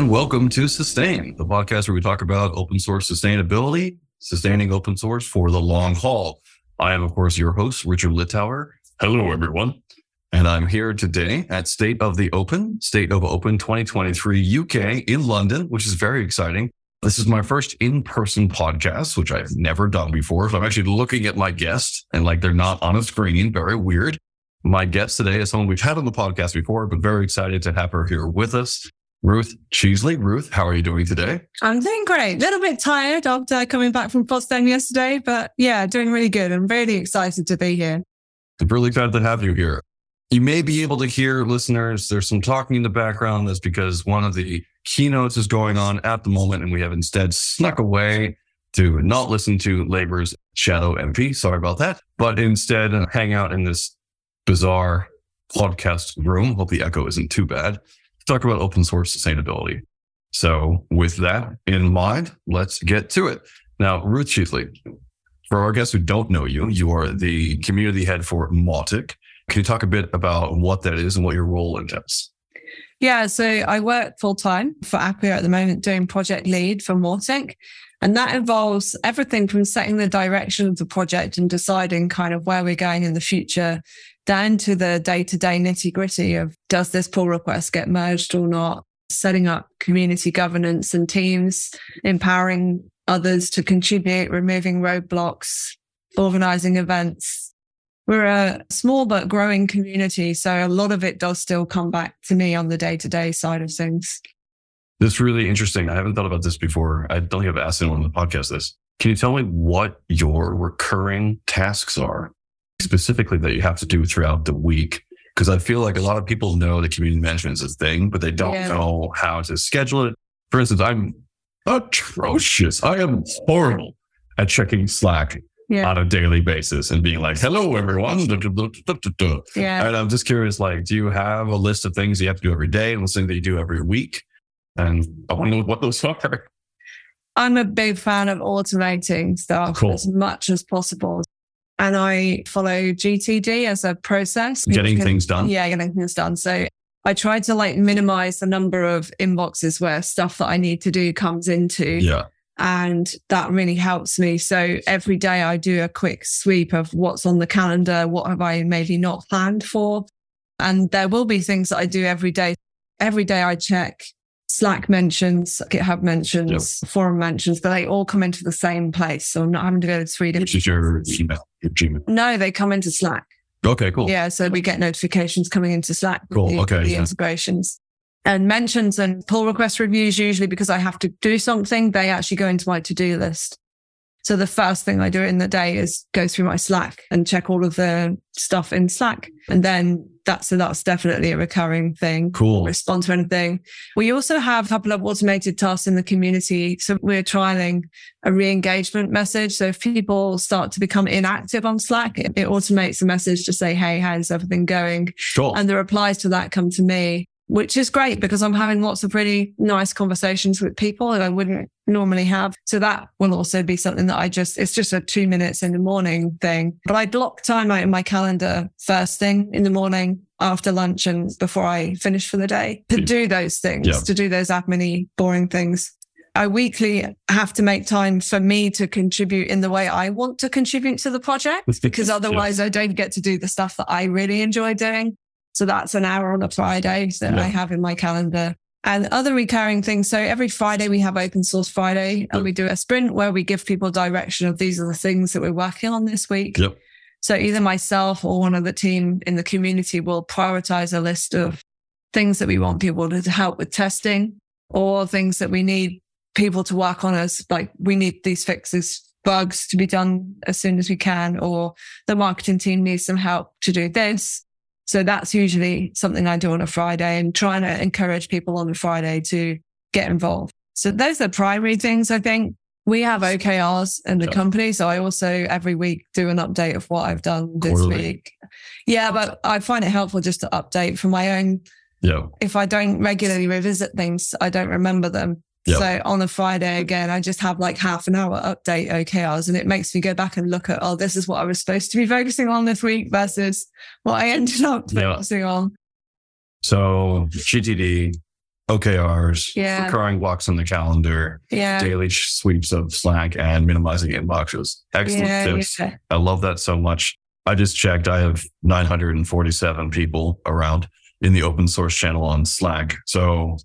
and welcome to Sustain, the podcast where we talk about open source sustainability, sustaining open source for the long haul. I am, of course, your host, Richard Littauer. Hello, everyone. And I'm here today at State of the Open, State of Open 2023 UK in London, which is very exciting. This is my first in person podcast, which I've never done before. So I'm actually looking at my guests and like they're not on a screen. Very weird. My guest today is someone we've had on the podcast before, but very excited to have her here with us. Ruth Cheesley. Ruth, how are you doing today? I'm doing great. A little bit tired after coming back from Boston yesterday, but yeah, doing really good. I'm really excited to be here. I'm really excited to have you here. You may be able to hear listeners. There's some talking in the background. That's because one of the keynotes is going on at the moment, and we have instead snuck away to not listen to Labour's Shadow MP. Sorry about that, but instead uh, hang out in this bizarre podcast room. Hope the echo isn't too bad talk about open source sustainability. So with that in mind, let's get to it. Now, Ruth Cheesley, for our guests who don't know you, you are the community head for Mautic. Can you talk a bit about what that is and what your role entails? Yeah, so I work full time for Acquia at the moment, doing project lead for Mautic. And that involves everything from setting the direction of the project and deciding kind of where we're going in the future down to the day to day nitty gritty of does this pull request get merged or not, setting up community governance and teams, empowering others to contribute, removing roadblocks, organizing events. We're a small but growing community. So a lot of it does still come back to me on the day to day side of things. This is really interesting. I haven't thought about this before. I don't think I've asked anyone on the podcast this. Can you tell me what your recurring tasks are? specifically that you have to do throughout the week? Because I feel like a lot of people know that community management is a thing, but they don't yeah. know how to schedule it. For instance, I'm atrocious. I am horrible at checking Slack yeah. on a daily basis and being like, hello, everyone. Yeah. And I'm just curious, like, do you have a list of things you have to do every day and something that you do every week? And I want to know what those are. I'm a big fan of automating stuff cool. as much as possible and I follow GTD as a process. Getting can, things done. Yeah, getting things done. So I try to like minimize the number of inboxes where stuff that I need to do comes into. Yeah. And that really helps me. So every day I do a quick sweep of what's on the calendar, what have I maybe not planned for. And there will be things that I do every day. Every day I check Slack mentions, GitHub mentions, yep. forum mentions, but they all come into the same place. So I'm not having to go to three different. Which is your email, your Gmail? No, they come into Slack. Okay, cool. Yeah. So we get notifications coming into Slack. Cool. The, okay. The yeah. integrations and mentions and pull request reviews, usually because I have to do something, they actually go into my to do list. So the first thing I do in the day is go through my Slack and check all of the stuff in Slack. And then that's, so that's definitely a recurring thing. Cool. Respond to anything. We also have a couple of automated tasks in the community. So we're trialing a re-engagement message. So if people start to become inactive on Slack, it, it automates a message to say, Hey, how's everything going? Sure. And the replies to that come to me which is great because I'm having lots of really nice conversations with people that I wouldn't normally have. So that will also be something that I just, it's just a two minutes in the morning thing. But I block time out in my calendar first thing in the morning after lunch and before I finish for the day to do those things, yeah. to do those admin boring things. I weekly have to make time for me to contribute in the way I want to contribute to the project because otherwise yeah. I don't get to do the stuff that I really enjoy doing. So that's an hour on a Friday that yeah. I have in my calendar. And other recurring things. So every Friday we have open source Friday and we do a sprint where we give people direction of these are the things that we're working on this week. Yep. So either myself or one of the team in the community will prioritize a list of things that we want people to help with testing or things that we need people to work on as like we need these fixes bugs to be done as soon as we can or the marketing team needs some help to do this so that's usually something I do on a Friday and trying to encourage people on a Friday to get involved. So those are primary things I think. We have OKRs in the yeah. company. So I also every week do an update of what I've done this Quarterly. week. Yeah, but I find it helpful just to update for my own. Yeah. If I don't regularly revisit things, I don't remember them. Yep. So on a Friday again, I just have like half an hour update OKRs and it makes me go back and look at, oh, this is what I was supposed to be focusing on this week versus what I ended up focusing on. So GTD, OKRs, Yeah. recurring blocks on the calendar, Yeah. daily sweeps of Slack, and minimizing inboxes. Excellent Yeah, tips. yeah. I love that so much. I just checked. I have 947 people around in the open source channel on Slack. So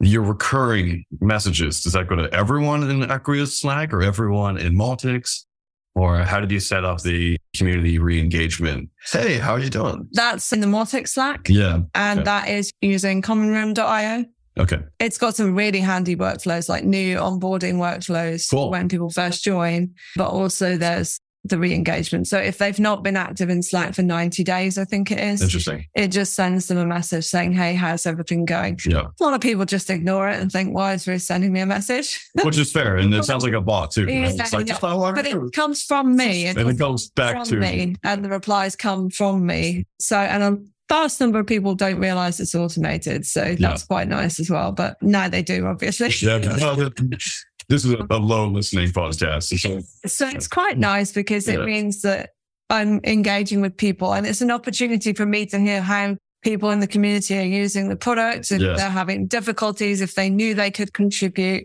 your recurring messages, does that go to everyone in Acquia's Slack or everyone in Mautic's? Or how did you set up the community re-engagement? Hey, how are you doing? That's in the Mautic's Slack. Yeah. And Okay. that is using commonroom.io. Okay. It's got some really handy workflows, like new onboarding workflows Cool. when people first join, but also there's the re-engagement. So if they've not been active in Slack for 90 days, I think it is, Interesting. it just sends them a message saying, Hey, how's everything going? Yeah. A lot of people just ignore it and think, why is Ruth sending me a message? Which is fair. And it sounds like a bot too. Yeah, It's like, yeah. "Just but it rules." comes from me. It and it goes back to me and the replies come from me. So, and a vast number of people don't realize it's automated. So that's quite nice as well. But now they do, obviously. Yeah, this is a, a low listening podcast. So, So it's quite nice because it Yeah. means that I'm engaging with people and it's an opportunity for me to hear how people in the community are using the product and Yes. they're having difficulties if they knew they could contribute.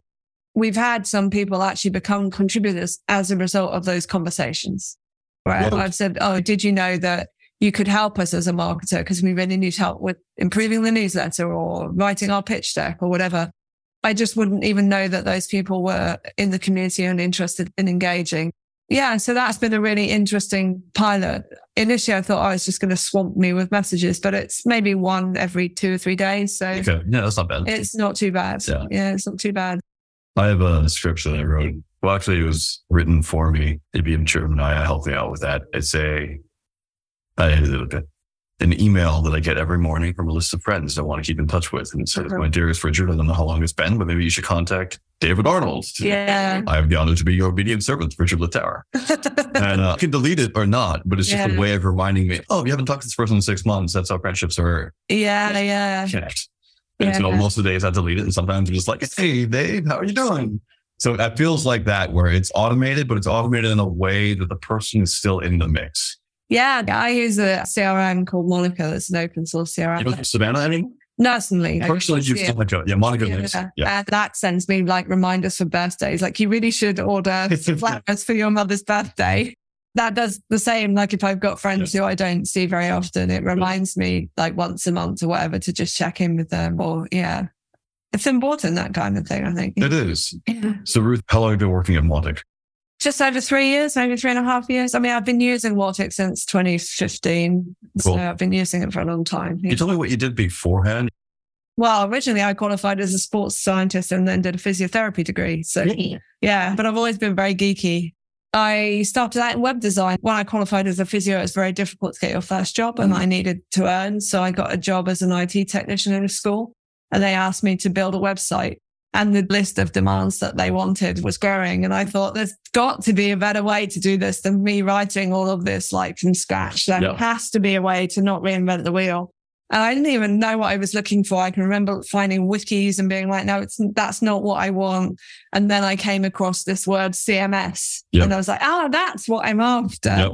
We've had some people actually become contributors as a result of those conversations. Right. Wow. I've said, Oh, did you know that you could help us as a marketer because we really need help with improving the newsletter or writing our pitch deck or whatever. I just wouldn't even know that those people were in the community and interested in engaging. Yeah, so that's been a really interesting pilot. Initially, I thought oh, I was just going to swamp me with messages, but it's maybe one every two or three days. So okay. Yeah, that's not bad. it's not too bad. Yeah. Yeah, it's not too bad. I have a script that I wrote. Well, actually, it was written for me. It'd be in ABM Gemini helped me out with that. It's a, I, an email that I get every morning from a list of friends I want to keep in touch with. And it says, Uh-huh. My dearest Richard, I don't know how long it's been, but maybe you should contact David Arnold. Yeah. I have the honor to be your obedient servant, Richard Littauer. and uh, I can delete it or not, but it's just Yeah. a way of reminding me, oh, you haven't talked to this person in six months. That's how friendships are yeah, yeah. connect. And Yeah. so most of the days I delete it, and sometimes I'm just like, "Hey, Dave, how are you doing?" So it feels like that, where it's automated, but it's automated in a way that the person is still in the mix. Yeah, I use a CRM called Monica. It's an open source CRM. You don't have Savannah anymore? Nursingly. I Personally, you've it. Monica. Yeah, Monica Yeah, lives. Yeah. And that sends me like reminders for birthdays. Like you really should order flowers for your mother's birthday. That does the same. Like if I've got friends who I don't see very often, it reminds me like once a month or whatever to just check in with them. Or yeah, it's important that kind of thing. I think. It is. Yeah. So, Ruth, how long have you been working at Mautic? Just over three years, over three and a half years. I mean, I've been using Mautic since 2015, Cool. so I've been using it for a long time. Can you tell me what you did beforehand? Well, originally I qualified as a sports scientist and then did a physiotherapy degree. So yeah, but I've always been very geeky. I started out in web design. When I qualified as a physio, it was very difficult to get your first job and I needed to earn. So I got a job as an IT technician in a school and they asked me to build a website. And the list of demands that they wanted was growing. And I thought there's got to be a better way to do this than me writing all of this like from scratch. There Yeah. has to be a way to not reinvent the wheel. And I didn't even know what I was looking for. I can remember finding wikis and being like, no, it's, that's not what I want. And then I came across this word CMS Yep. and I was like, oh, that's what I'm after. Yep.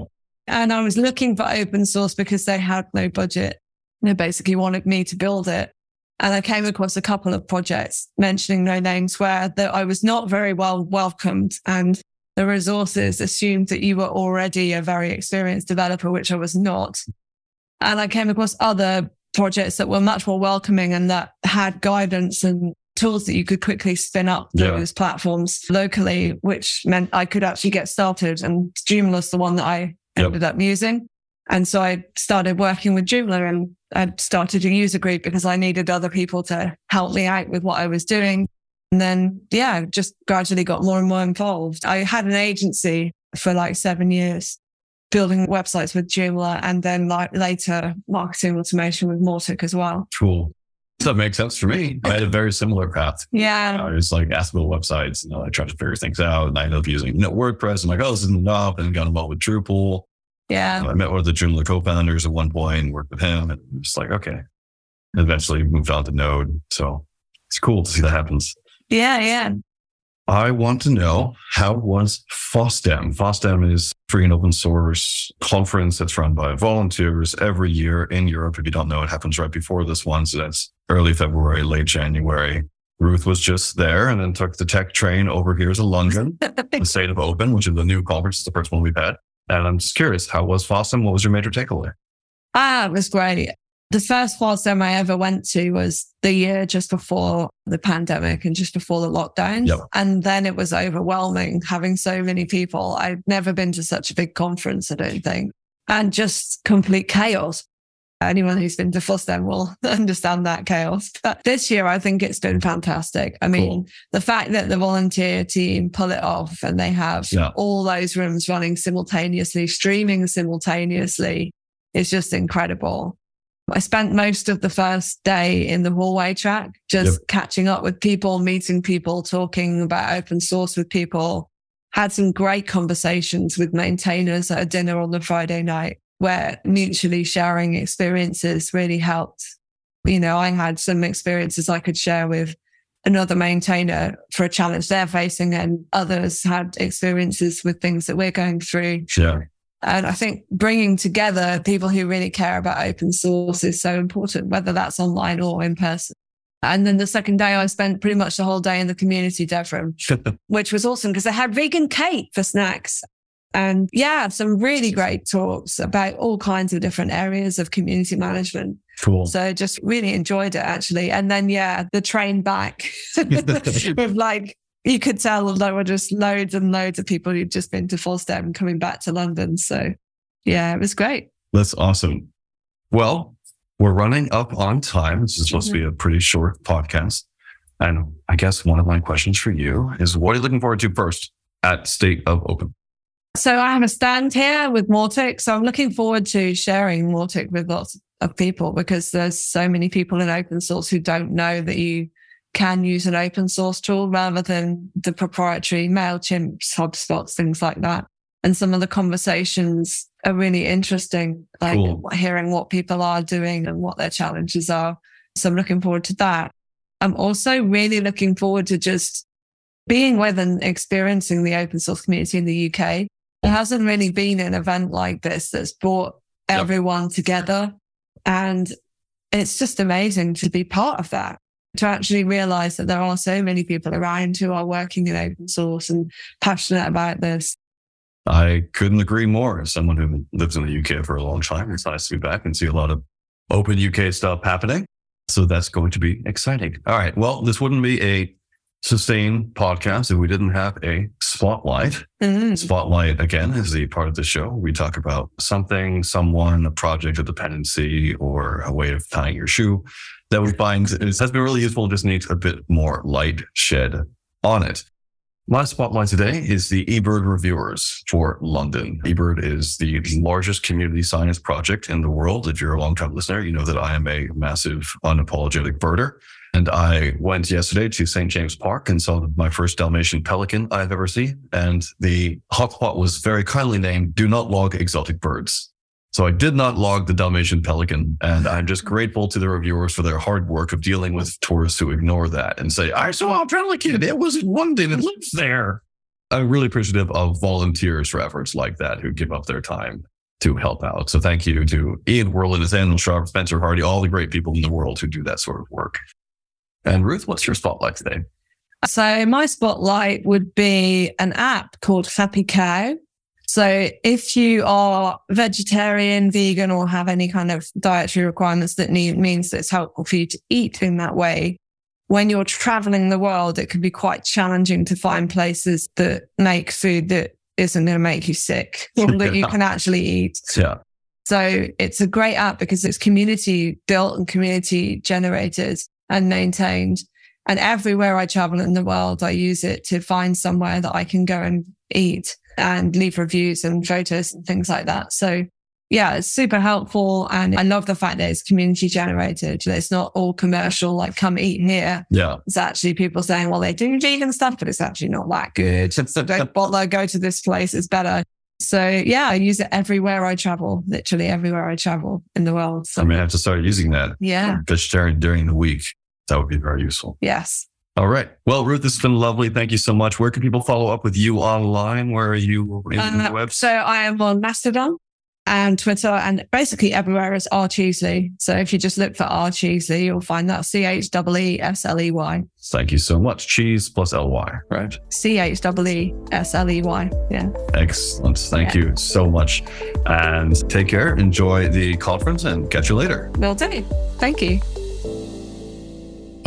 And I was looking for open source because they had no budget. They basically wanted me to build it. And I came across a couple of projects mentioning no names where that I was not very well welcomed and the resources assumed that you were already a very experienced developer, which I was not. And I came across other projects that were much more welcoming and that had guidance and tools that you could quickly spin up Yeah. those platforms locally, which meant I could actually get started. And Joomla's the one that I Yep. ended up using. And so I started working with Joomla and I started a user group because I needed other people to help me out with what I was doing. And then, yeah, just gradually got more and more involved. I had an agency for like seven years building websites with Joomla and then like later marketing automation with Mautic as well. Cool. So that makes sense for me. I had a very similar path. Yeah. I was like asked about websites and I tried to figure things out. And I ended up using you know, WordPress. I'm like, oh, this isn't enough. And got involved with Drupal. Yeah. I met one of the Joomla co-founders at one point, worked with him, and just like, okay. Eventually moved on to Node. So it's cool to see that happens. Yeah. Yeah. I want to know how was FOSDEM? FOSDEM is free and open source conference that's run by volunteers every year in Europe. If you don't know, it happens right before this one. So that's early February, late January. Ruth was just there and then took the tech train over here to London, the state of open, which is the new conference. It's the first one we've had. And I'm just curious, how was FOSDEM? What was your major takeaway? Ah, it was great. The first FOSDEM I ever went to was the year just before the pandemic and just before the lockdown. Yep. And then it was overwhelming having so many people. I've never been to such a big conference, I don't think, and just complete chaos. Anyone who's been to FOSDEM will understand that chaos. But this year, I think it's been fantastic. I mean, Cool. the fact that the volunteer team pull it off and they have Yeah. all those rooms running simultaneously, streaming simultaneously is just incredible. I spent most of the first day in the hallway track, just catching up with people, meeting people, talking about open source with people. Had some great conversations with maintainers at a dinner on the Friday night where mutually sharing experiences really helped. You know, I had some experiences I could share with another maintainer for a challenge they're facing, and others had experiences with things that we're going through. Yeah. And I think bringing together people who really care about open source is so important, whether that's online or in person. And then the second day, I spent pretty much the whole day in the community dev room, which was awesome because I had vegan cake for snacks. And yeah, some really great talks about all kinds of different areas of community management. cool. So just really enjoyed it actually. And then, yeah, the train back with like, you could tell there were just loads and loads of people who'd just been to FOSDEM coming back to London. So yeah, it was great. That's awesome. Well, we're running up on time. This is supposed to be mm-hmm. a pretty short podcast. And I guess one of my questions for you is what are you looking forward to first at State of Open? So I have a stand here with Mautic. So I'm looking forward to sharing Mautic with lots of people because there's so many people in open source who don't know that you can use an open source tool rather than the proprietary MailChimps, HubSpots, things like that. And some of the conversations are really interesting, like Cool. hearing what people are doing and what their challenges are. So I'm looking forward to that. I'm also really looking forward to just being with and experiencing the open source community in the UK. There hasn't really been an event like this that's brought Yep. everyone together. And it's just amazing to be part of that, to actually realize that there are so many people around who are working in open source and passionate about this. I couldn't agree more. As someone who lives in the UK for a long time, it's nice to be back and see a lot of open UK stuff happening. So that's going to be exciting. All right. Well, this wouldn't be a sustained podcast if we didn't have a spotlight. Mm. Spotlight, again, is the part of the show. We talk about something, someone, a project, a dependency, or a way of tying your shoe that we find it has been really useful, just needs a bit more light shed on it. My spotlight today is the eBird reviewers for London. eBird is the largest community science project in the world. If you're a long-time listener, you know that I am a massive unapologetic birder. And I went yesterday to St. James Park and saw my first Dalmatian pelican I've ever seen. And the hotspot was very kindly named Do Not Log Exotic Birds. So I did not log the Dalmatian pelican. And I'm just grateful to the reviewers for their hard work of dealing with tourists who ignore that and say, I saw a pelican. It was in London. It lives there. I'm really appreciative of volunteers for efforts like that who give up their time to help out. So thank you to Ian Whirlin, Nathaniel Sharp, Spencer Hardy, all the great people in the world who do that sort of work. And Ruth, what's your spotlight today? So my spotlight would be an app called Happy Cow. So if you are vegetarian, vegan, or have any kind of dietary requirements that need, means that it's helpful for you to eat in that way, when you're traveling the world, it can be quite challenging to find places that make food that isn't going to make you sick or that you can actually eat. Yeah. So it's a great app because it's community built and community generated and maintained. And everywhere I travel in the world, I use it to find somewhere that I can go and eat and leave reviews and photos and things like that. So yeah, it's super helpful. And I love the fact that it's community generated. It's not all commercial, like come eat here. Yeah. It's actually people saying, well, they do vegan stuff, but it's actually not that good. So don't bother, go to this place, it's better. So yeah, I use it everywhere I travel, literally everywhere I travel in the world. So I may have to start using that yeah, vegetarian during the week. That would be very useful. yes. All right. Well, Ruth, this has been lovely. Thank you so much. Where can people follow up with you online? Where are you in Uh, the web? so I am on Mastodon and Twitter and basically everywhere is R Cheesley. So if you just look for R Cheesley, you'll find that C H E E S L E Y. Thank you so much. Cheese plus LY, right? C H E E S L E Y. Yeah. Excellent. Thank you so much. And take care. Enjoy the conference and catch you later. Will do. Thank you.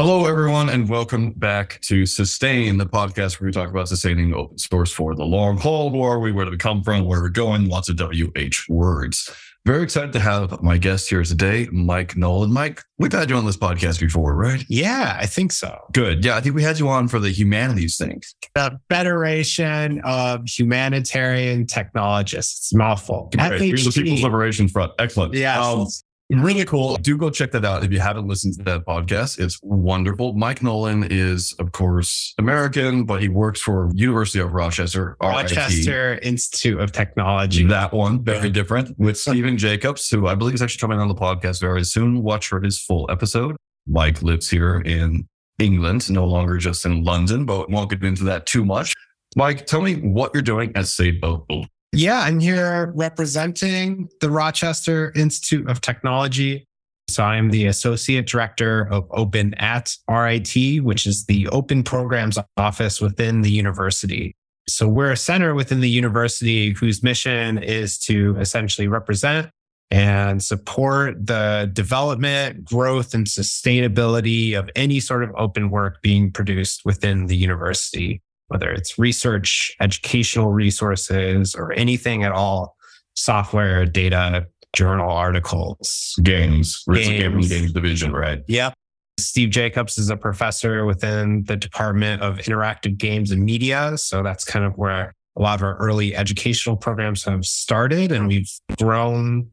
Hello, everyone, and welcome back to Sustain, the podcast where we talk about sustaining open source for the long haul. Who are we? Where do we come from? Where we're going? Lots of WH words. Very excited to have my guest here today, Mike Nolan. Mike, we've had you on this podcast before, right? Yeah, I think so. Good. Yeah, I think we had you on for the humanities thing. The Federation of Humanitarian Technologists. It's a mouthful. Right. You're the People's Liberation Front. Excellent. Yeah. Um, really cool. Do go check that out if you haven't listened to that podcast. It's wonderful. Mike Nolan is, of course, American, but he works for University of Rochester, RIT. Rochester Institute of Technology. That one, very different with Stephen Jacobs, who I believe is actually coming on the podcast very soon. Watch for his full episode. Mike lives here in England, no longer just in London, but won't get into that too much. Mike, tell me what you're doing at State Boat. Yeah, I'm here representing the Rochester Institute of Technology. So I'm the associate director of Open at RIT, which is the open programs office within the university. So we're a center within the university whose mission is to essentially represent and support the development, growth, and sustainability of any sort of open work being produced within the university whether it's research, educational resources, or anything at all, software, data, journal articles. Games, Games. Games. Games Division, right? Yep. Steve Jacobs is a professor within the Department of Interactive Games and Media. So that's kind of where a lot of our early educational programs have started. And we've grown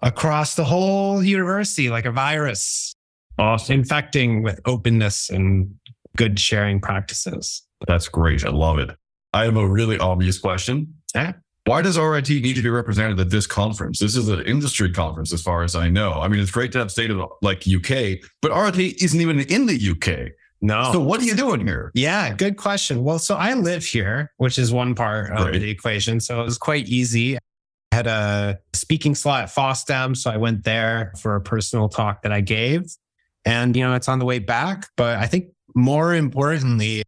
across the whole university like a virus, Awesome. infecting with openness and good sharing practices. That's great. I love it. I have a really obvious question. Why does RIT need to be represented at this conference? This is an industry conference, as far as I know. I mean, it's great to have state of like UK, but RIT isn't even in the UK. No. So what are you doing here? Yeah, good question. Well, so I live here, which is one part of Right. the equation. So it was quite easy. I had a speaking slot at FOSDEM. So I went there for a personal talk that I gave. And, you know, it's on the way back. But I think more importantly,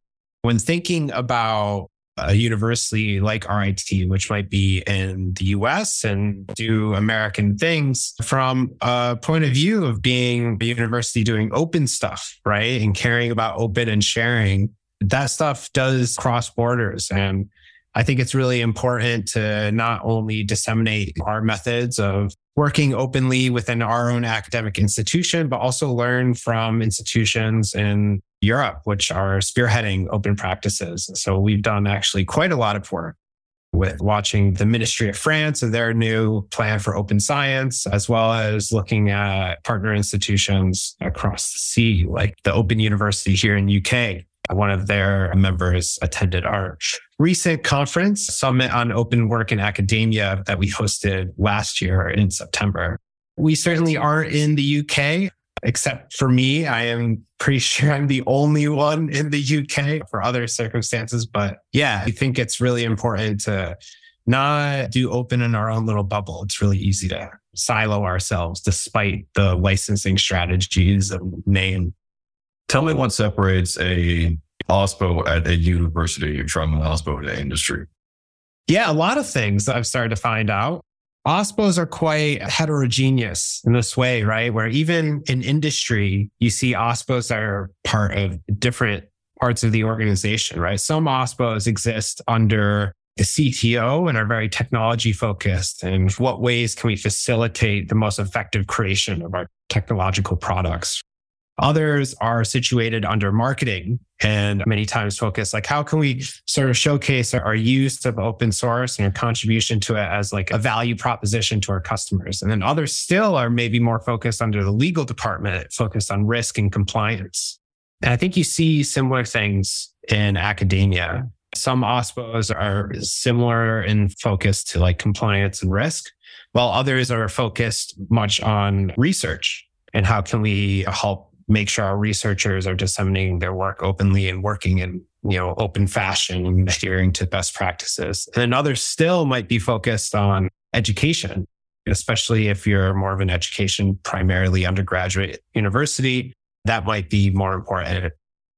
when thinking about a university like RIT, which might be in the US and do American things from a point of view of being a university doing open stuff, right? And caring about open and sharing, that stuff does cross borders. And I think it's really important to not only disseminate our methods of working openly within our own academic institution, but also learn from institutions in Europe, which are spearheading open practices. So we've done actually quite a lot of work with watching the Ministry of France and their new plan for open science, as well as looking at partner institutions across the sea, like the Open University here in UK. One of their members attended our recent conference, Summit on Open Work in Academia, that we hosted last year in September. We certainly aren't in the UK, except for me. I am pretty sure I'm the only one in the UK for other circumstances. But yeah, I think it's really important to not do open in our own little bubble. It's really easy to silo ourselves despite the licensing strategies of name. Tell me what separates a OSPO at a university from an OSPO at an industry. Yeah, a lot of things I've started to find out. OSPOs are quite heterogeneous in this way, right? Where even in industry, you see OSPOs that are part of different parts of the organization, right? Some OSPOs exist under the CTO and are very technology focused. And what ways can we facilitate the most effective creation of our technological products? Others are situated under marketing and many times focus like how can we sort of showcase our use of open source and our contribution to it as like a value proposition to our customers. And then others still are maybe more focused under the legal department, focused on risk and compliance. And I think you see similar things in academia. Some OSPOs are similar in focus to like compliance and risk, while others are focused much on research and how can we help make sure our researchers are disseminating their work openly and working in you know open fashion and adhering to best practices. And then others still might be focused on education, especially if you're more of an education primarily undergraduate university. That might be more important.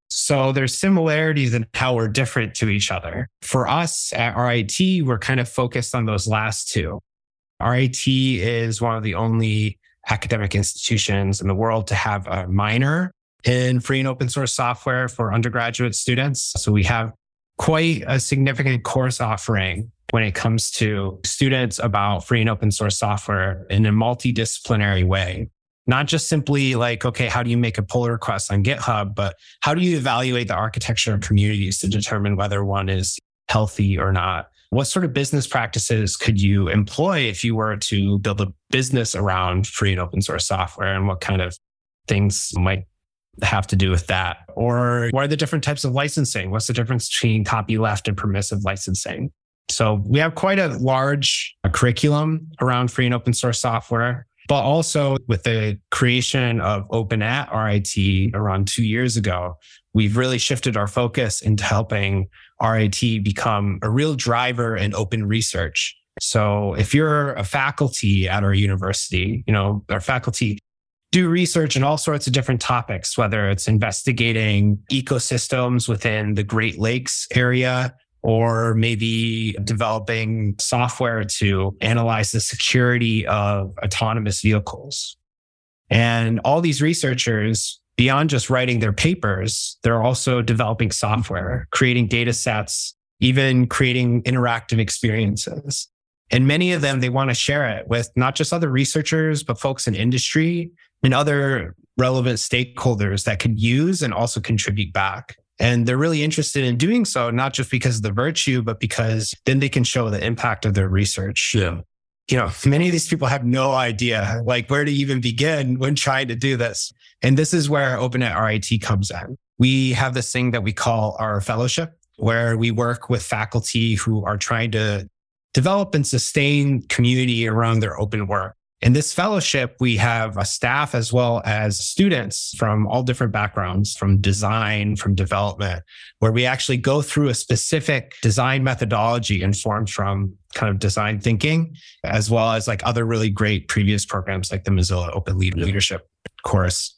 So there's similarities in how we're different to each other. For us at RIT, we're kind of focused on those last two. RIT is one of the only academic institutions in the world to have a minor in free and open source software for undergraduate students. So we have quite a significant course offering when it comes to students about free and open source software in a multidisciplinary way. Not just simply like, okay, how do you make a pull request on GitHub, but how do you evaluate the architecture of communities to determine whether one is healthy or not? What sort of business practices could you employ if you were to build a business around free and open source software? And what kind of things might have to do with that? Or what are the different types of licensing? What's the difference between copyleft and permissive licensing? So we have quite a large uh, curriculum around free and open source software. But also with the creation of Open at RIT around two years ago, we've really shifted our focus into helping RIT become a real driver in open research. So if you're a faculty at our university, you know, our faculty do research in all sorts of different topics, whether it's investigating ecosystems within the Great Lakes area, or maybe developing software to analyze the security of autonomous vehicles. And all these researchers, beyond just writing their papers, they're also developing software, mm-hmm. creating data sets, even creating interactive experiences. And many of them, they want to share it with not just other researchers, but folks in industry and other relevant stakeholders that could use and also contribute back. And they're really interested in doing so, not just because of the virtue, but because then they can show the impact of their research. Yeah. You know, many of these people have no idea like where to even begin when trying to do this. And this is where Open at RIT comes in. We have this thing that we call our fellowship, where we work with faculty who are trying to develop and sustain community around their open work. In this fellowship, we have a staff as well as students from all different backgrounds, from design, from development, where we actually go through a specific design methodology informed from kind of design thinking, as well as like other really great previous programs like the Mozilla Open Lead Leadership course.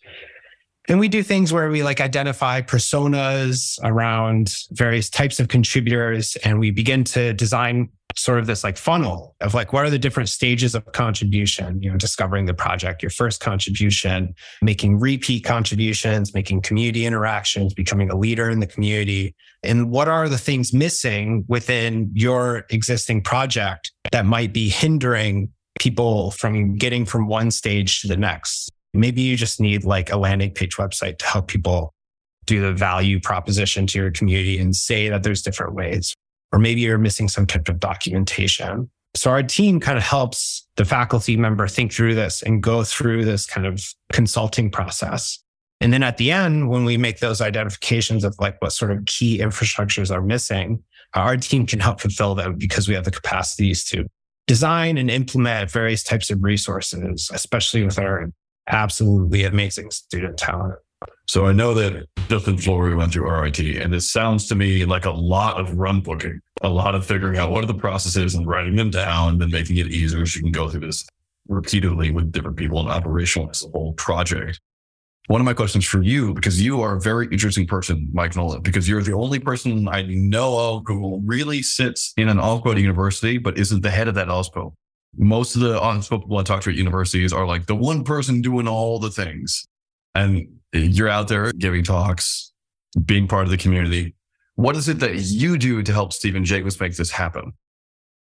And we do things where we like identify personas around various types of contributors and we begin to design sort of this like funnel of like what are the different stages of contribution? You know discovering the project your first contribution making repeat contributions making community interactions becoming a leader in the community. And what are the things missing within your existing project that might be hindering people from getting from one stage to the next maybe you just need like a landing page website to help people do the value proposition to your community and say that there's different ways or maybe you're missing some type of documentation. So our team kind of helps the faculty member think through this and go through this kind of consulting process. And then at the end, when we make those identifications of like what sort of key infrastructures are missing, our team can help fulfill them because we have the capacities to design and implement various types of resources, especially with our absolutely amazing student talent. So I know that Justin Flory went through RIT, and it sounds to me like a lot of run booking, a lot of figuring out what are the processes and writing them down, and then making it easier so you can go through this repeatedly with different people and operationalize the whole project. One of my questions for you, because you are a very interesting person, Mike Nolan, because you're the only person I know of who really sits in an OSPO university, but isn't the head of that OSPO. Most of the people I talk to at universities are like the one person doing all the things. And you're out there giving talks, being part of the community. What is it that you do to help Stephen Jacobs make this happen?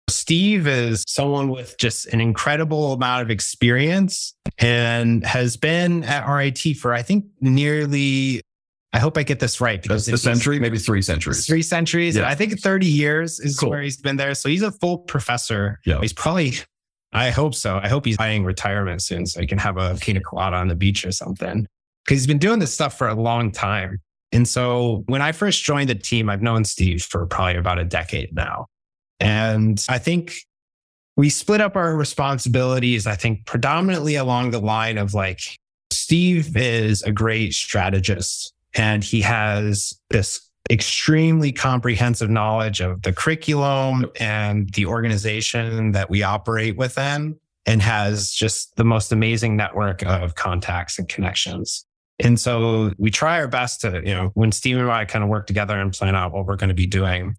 Steve is someone with just an incredible amount of experience and has been at RIT for, I think, nearly, I hope I get this right. Because a century, maybe three centuries. Three centuries. Yeah. I think 30 years is cool. where he's been there. So he's a full professor. Yeah. He's probably, I hope so. I hope he's buying retirement soon so he can have a pina colada on the beach or something because he's been doing this stuff for a long time. And so when I first joined the team, I've known Steve for probably about a decade now. And I think we split up our responsibilities, I think predominantly along the line of like Steve is a great strategist and he has this extremely comprehensive knowledge of the curriculum and the organization that we operate within and has just the most amazing network of contacts and connections. And so we try our best to, you know, when Steve and I kind of work together and plan out what we're going to be doing,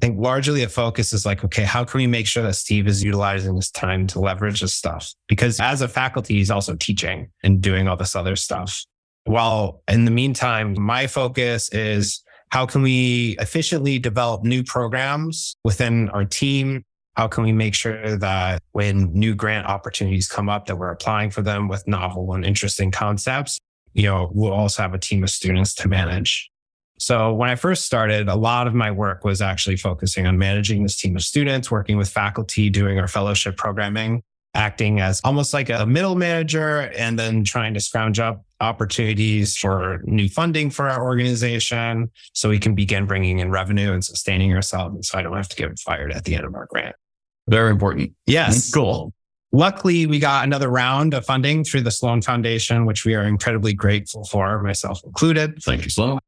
I think largely the focus is like, okay, how can we make sure that Steve is utilizing his time to leverage this stuff? Because as a faculty, he's also teaching and doing all this other stuff. While in the meantime, my focus is how can we efficiently develop new programs within our team? How can we make sure that when new grant opportunities come up that we're applying for them with novel and interesting concepts, you know, we'll also have a team of students to manage. So when I first started, a lot of my work was actually focusing on managing this team of students, working with faculty, doing our fellowship programming, acting as almost like a middle manager, and then trying to scrounge up opportunities for new funding for our organization so we can begin bringing in revenue and sustaining ourselves. And so I don't have to get fired at the end of our grant. Very important. Yes. Mm-hmm. Cool. Luckily, we got another round of funding through the Sloan Foundation, which we are incredibly grateful for, myself included. Thank you, Sloan.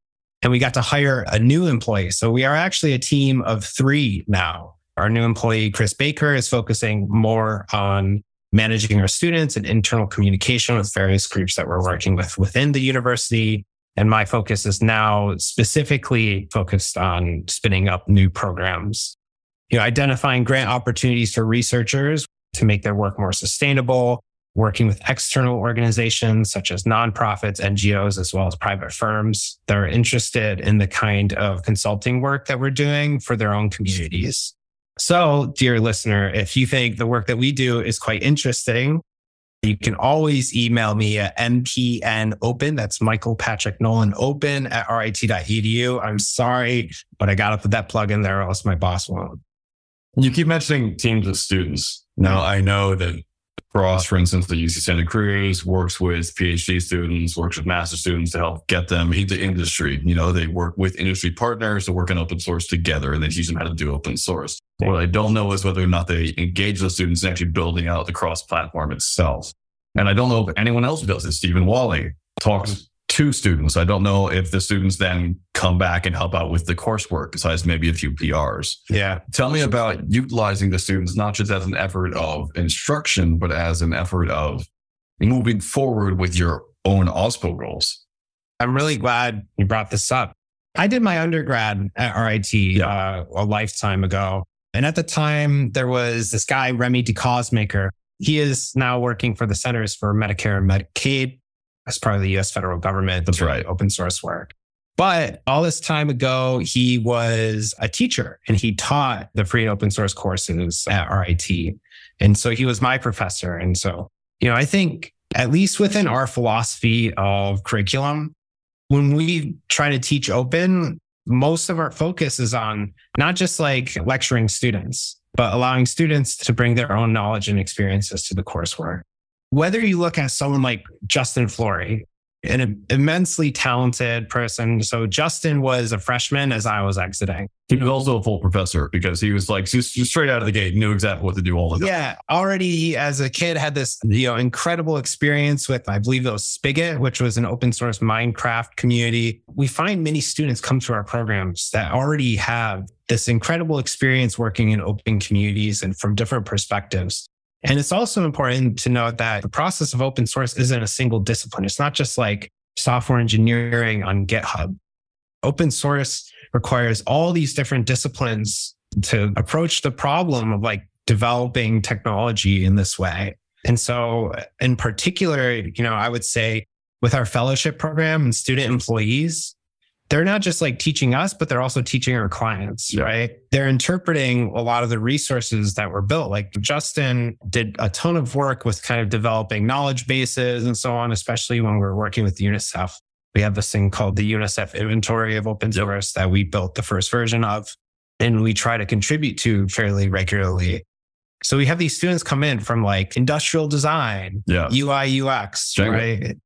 And we got to hire a new employee. So we are actually a team of three now. Our new employee, Chris Baker, is focusing more on managing our students and internal communication with various groups that we're working with within the university. And my focus is now specifically focused on spinning up new programs, you know, identifying grant opportunities for researchers to make their work more sustainable, working with external organizations such as nonprofits, NGOs, as well as private firms that are interested in the kind of consulting work that we're doing for their own communities. So, dear listener, if you think the work that we do is quite interesting, you can always email me at mpn open. That's Michael Patrick Nolan open at rit.edu. I'm sorry, but I got to put that plug in there, or else my boss won't. You keep mentioning teams of students. Now, I know that Cross, for instance, the UC Santa Cruz works with PhD students, works with master students to help get them into industry. You know, they work with industry partners to work on open source together and then teach them how to do open source. What I don't know is whether or not they engage the students in actually building out the cross platform itself. And I don't know if anyone else does it. Stephen Walli talks to students. I don't know if the students then come back and help out with the coursework besides maybe a few PRs. Yeah. Tell me about utilizing the students, not just as an effort of instruction, but as an effort of moving forward with your own OSPO goals. I'm really glad you brought this up. I did my undergrad at RIT uh, a lifetime ago. And at the time, there was this guy, Remy DeCausemaker. He is now working for the Centers for Medicare and Medicaid as part of the US federal government. That's right. Open source work. But all this time ago, he was a teacher and he taught the free and open source courses at RIT. And so he was my professor. And so, you know, I think at least within our philosophy of curriculum, when we try to teach open, most of our focus is on not just like lecturing students, but allowing students to bring their own knowledge and experiences to the coursework whether you look at someone like Justin Flory, an immensely talented person. So Justin was a freshman as I was exiting. He was also a full professor because he was like just, just straight out of the gate, knew exactly what to do all the time. Yeah. Already as a kid had this, you know, incredible experience with, I believe it was Spigot, which was an open source Minecraft community. We find many students come to our programs that already have this incredible experience working in open communities and from different perspectives. And it's also important to note that the process of open source isn't a single discipline. It's not just like software engineering on GitHub. Open source requires all these different disciplines to approach the problem of like developing technology in this way. And so in particular, you know, I would say with our fellowship program and student employees, they're not just like teaching us, but they're also teaching our clients, yeah. right? They're interpreting a lot of the resources that were built. Like Justin did a ton of work with kind of developing knowledge bases and so on, especially when we're working with UNICEF. We have this thing called the UNICEF inventory of open source that we built the first version of and we try to contribute to fairly regularly. So we have these students come in from like industrial design, yeah. UI, UX, Django. right?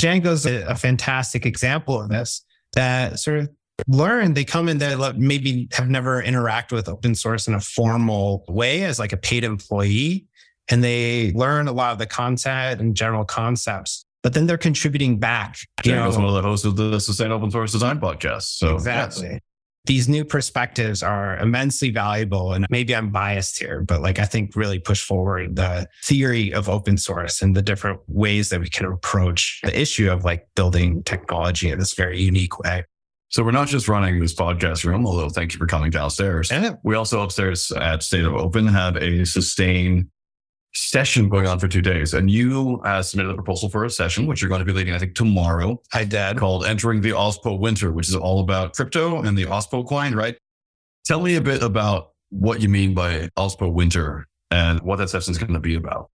Django's a, a fantastic example of this that sort of learn they come in that maybe have never interacted with open source in a formal way as like a paid employee and they learn a lot of the content and general concepts but then they're contributing back. You Jack know, is one of the hosts of the Sustain Open Source Design podcast. So exactly. These new perspectives are immensely valuable. And maybe I'm biased here, but like I think really push forward the theory of open source and the different ways that we can approach the issue of like building technology in this very unique way. So we're not just running this podcast room, although thank you for coming downstairs. And We also upstairs at State of Open have a sustain session going on for two days. And you uh, submitted a proposal for a session, which you're going to be leading, I think, tomorrow, I did. called Entering the OSPO Winter, which is all about crypto and the OSPO coin, right? Tell me a bit about what you mean by OSPO Winter and what that session is going to be about.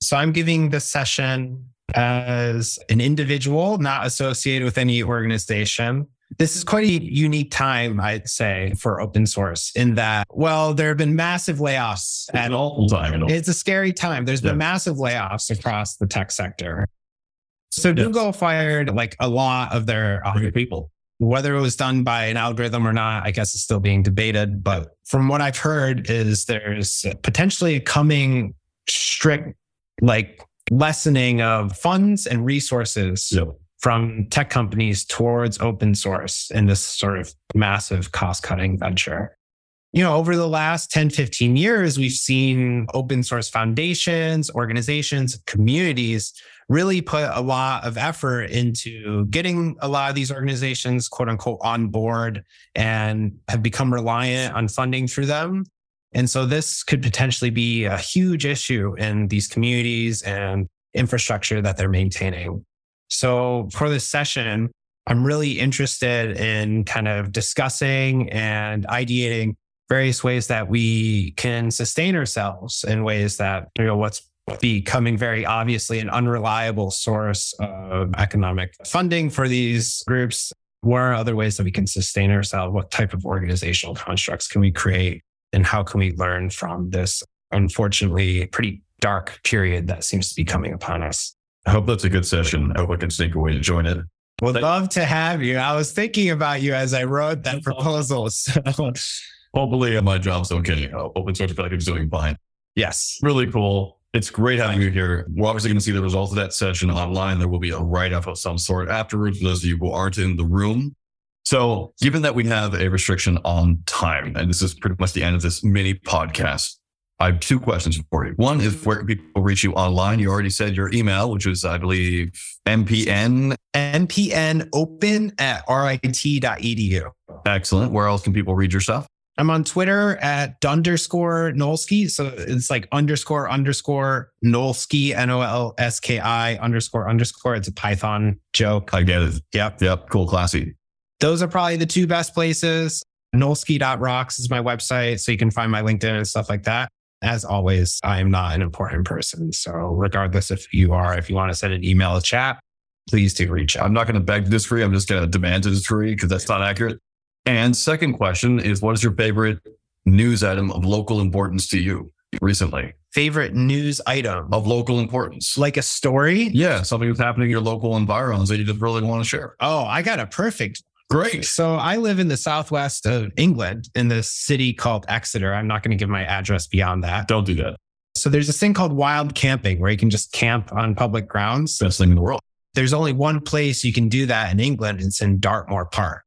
So I'm giving this session as an individual, not associated with any organization. This is quite a unique time, I'd say, for open source in that, well, there have been massive layoffs At all time. it's a scary time. There's Yeah. been massive layoffs across the tech sector. So Yes. Google fired like a lot of their people. whether it was done by an algorithm or not, I guess it's still being debated. But from what I've heard, is there's potentially a coming strict like lessening of funds and resources So from tech companies towards open source in this sort of massive cost cutting venture. You know, over the last 10, 15 years, we've seen open source foundations, organizations, communities really put a lot of effort into getting a lot of these organizations, quote unquote, on board and have become reliant on funding through them. And so this could potentially be a huge issue in these communities and infrastructure that they're maintaining. So for this session, I'm really interested in kind of discussing and ideating various ways that we can sustain ourselves in ways that, you know, what's becoming very obviously an unreliable source of economic funding for these groups. What are other ways that we can sustain ourselves? What type of organizational constructs can we create? And how can we learn from this, unfortunately, pretty dark period that seems to be coming upon us? I hope that's a good session. I hope I can sneak away to join it. Would Thank- love to have you. I was thinking about you as I wrote that proposal. So, Hopefully, my job's okay. Uh, Open source, I feel like it's doing fine. yes. Really cool. It's great having you here. We're obviously going to see the results of that session online. There will be a write up of some sort afterwards for those of you who aren't in the room. So, given that we have a restriction on time, and this is pretty much the end of this mini podcast, I have two questions for you. One is where can people reach you online? You already said your email, which is, I believe, mpn. NPN open at rit.edu. Excellent. Where else can people read your stuff? I'm on Twitter at underscore Nolski. So it's like underscore underscore Nolski, N O L S K I underscore underscore. It's a Python joke. I get it. Yep. Yep. Cool. Classy. Those are probably the two best places. Nolski.rocks is my website. So you can find my LinkedIn and stuff like that. As always, I am not an important person. So regardless if you are, if you want to send an email a chat, please do reach out. I'm not going to beg this free. I'm just going to demand it is free because that's not accurate. And second question is what is your favorite news item of local importance to you recently? Favorite news item Of local importance. like a story? yeah, something that's happening in your local environs that you just really want to share. Oh, I got a perfect Great. So I live in the southwest of England in this city called Exeter. I'm not going to give my address beyond that. Don't do that. So there's this thing called wild camping where you can just camp on public grounds. Best thing in the world. There's only one place you can do that in England. It's in Dartmoor Park.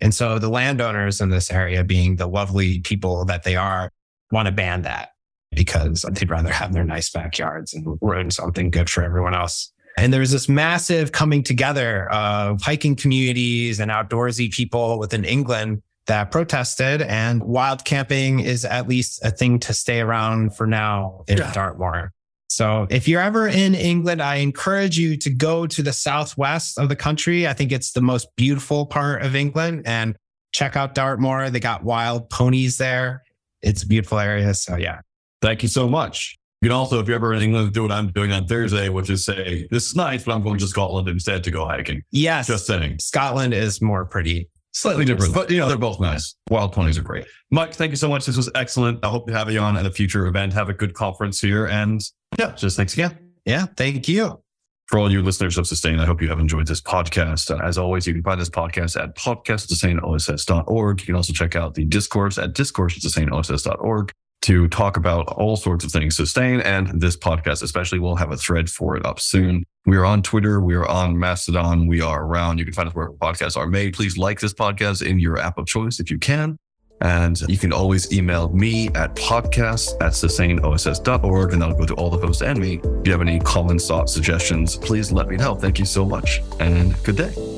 And so the landowners in this area, being the lovely people that they are, want to ban that because they'd rather have their nice backyards and ruin something good for everyone else. And there was this massive coming together of hiking communities and outdoorsy people within England that protested. And wild camping is at least a thing to stay around for now in Yeah. Dartmoor. So if you're ever in England, I encourage you to go to the southwest of the country. I think it's the most beautiful part of England and check out Dartmoor. They got wild ponies there. It's a beautiful area. So yeah. Thank you so much. You can also, if you're ever in England, do what I'm doing on Thursday, which is say, this is nice, but I'm going to Scotland instead to go hiking. Yes. Just saying. Scotland is more pretty. Slightly different, but you know, they're both nice. Wild ponies are great. Mike, thank you so much. This was excellent. I hope to have you on at a future event. Have a good conference here. And yeah, just thanks again. Yeah. Thank you. For all you listeners of Sustain, I hope you have enjoyed this podcast. Uh, As always, you can find this podcast at podcastsustainoss.org. You can also check out the discourse at discourse.sustainoss.org to talk about all sorts of things sustain. And this podcast, especially, will have a thread for it up soon. We are on Twitter. We are on Mastodon. We are around. You can find us where podcasts are made. Please like this podcast in your app of choice if you can. And you can always email me at podcast at sustainoss.org and that'll go to all the hosts and me. If you have any comments, thoughts, suggestions, please let me know. Thank you so much and good day.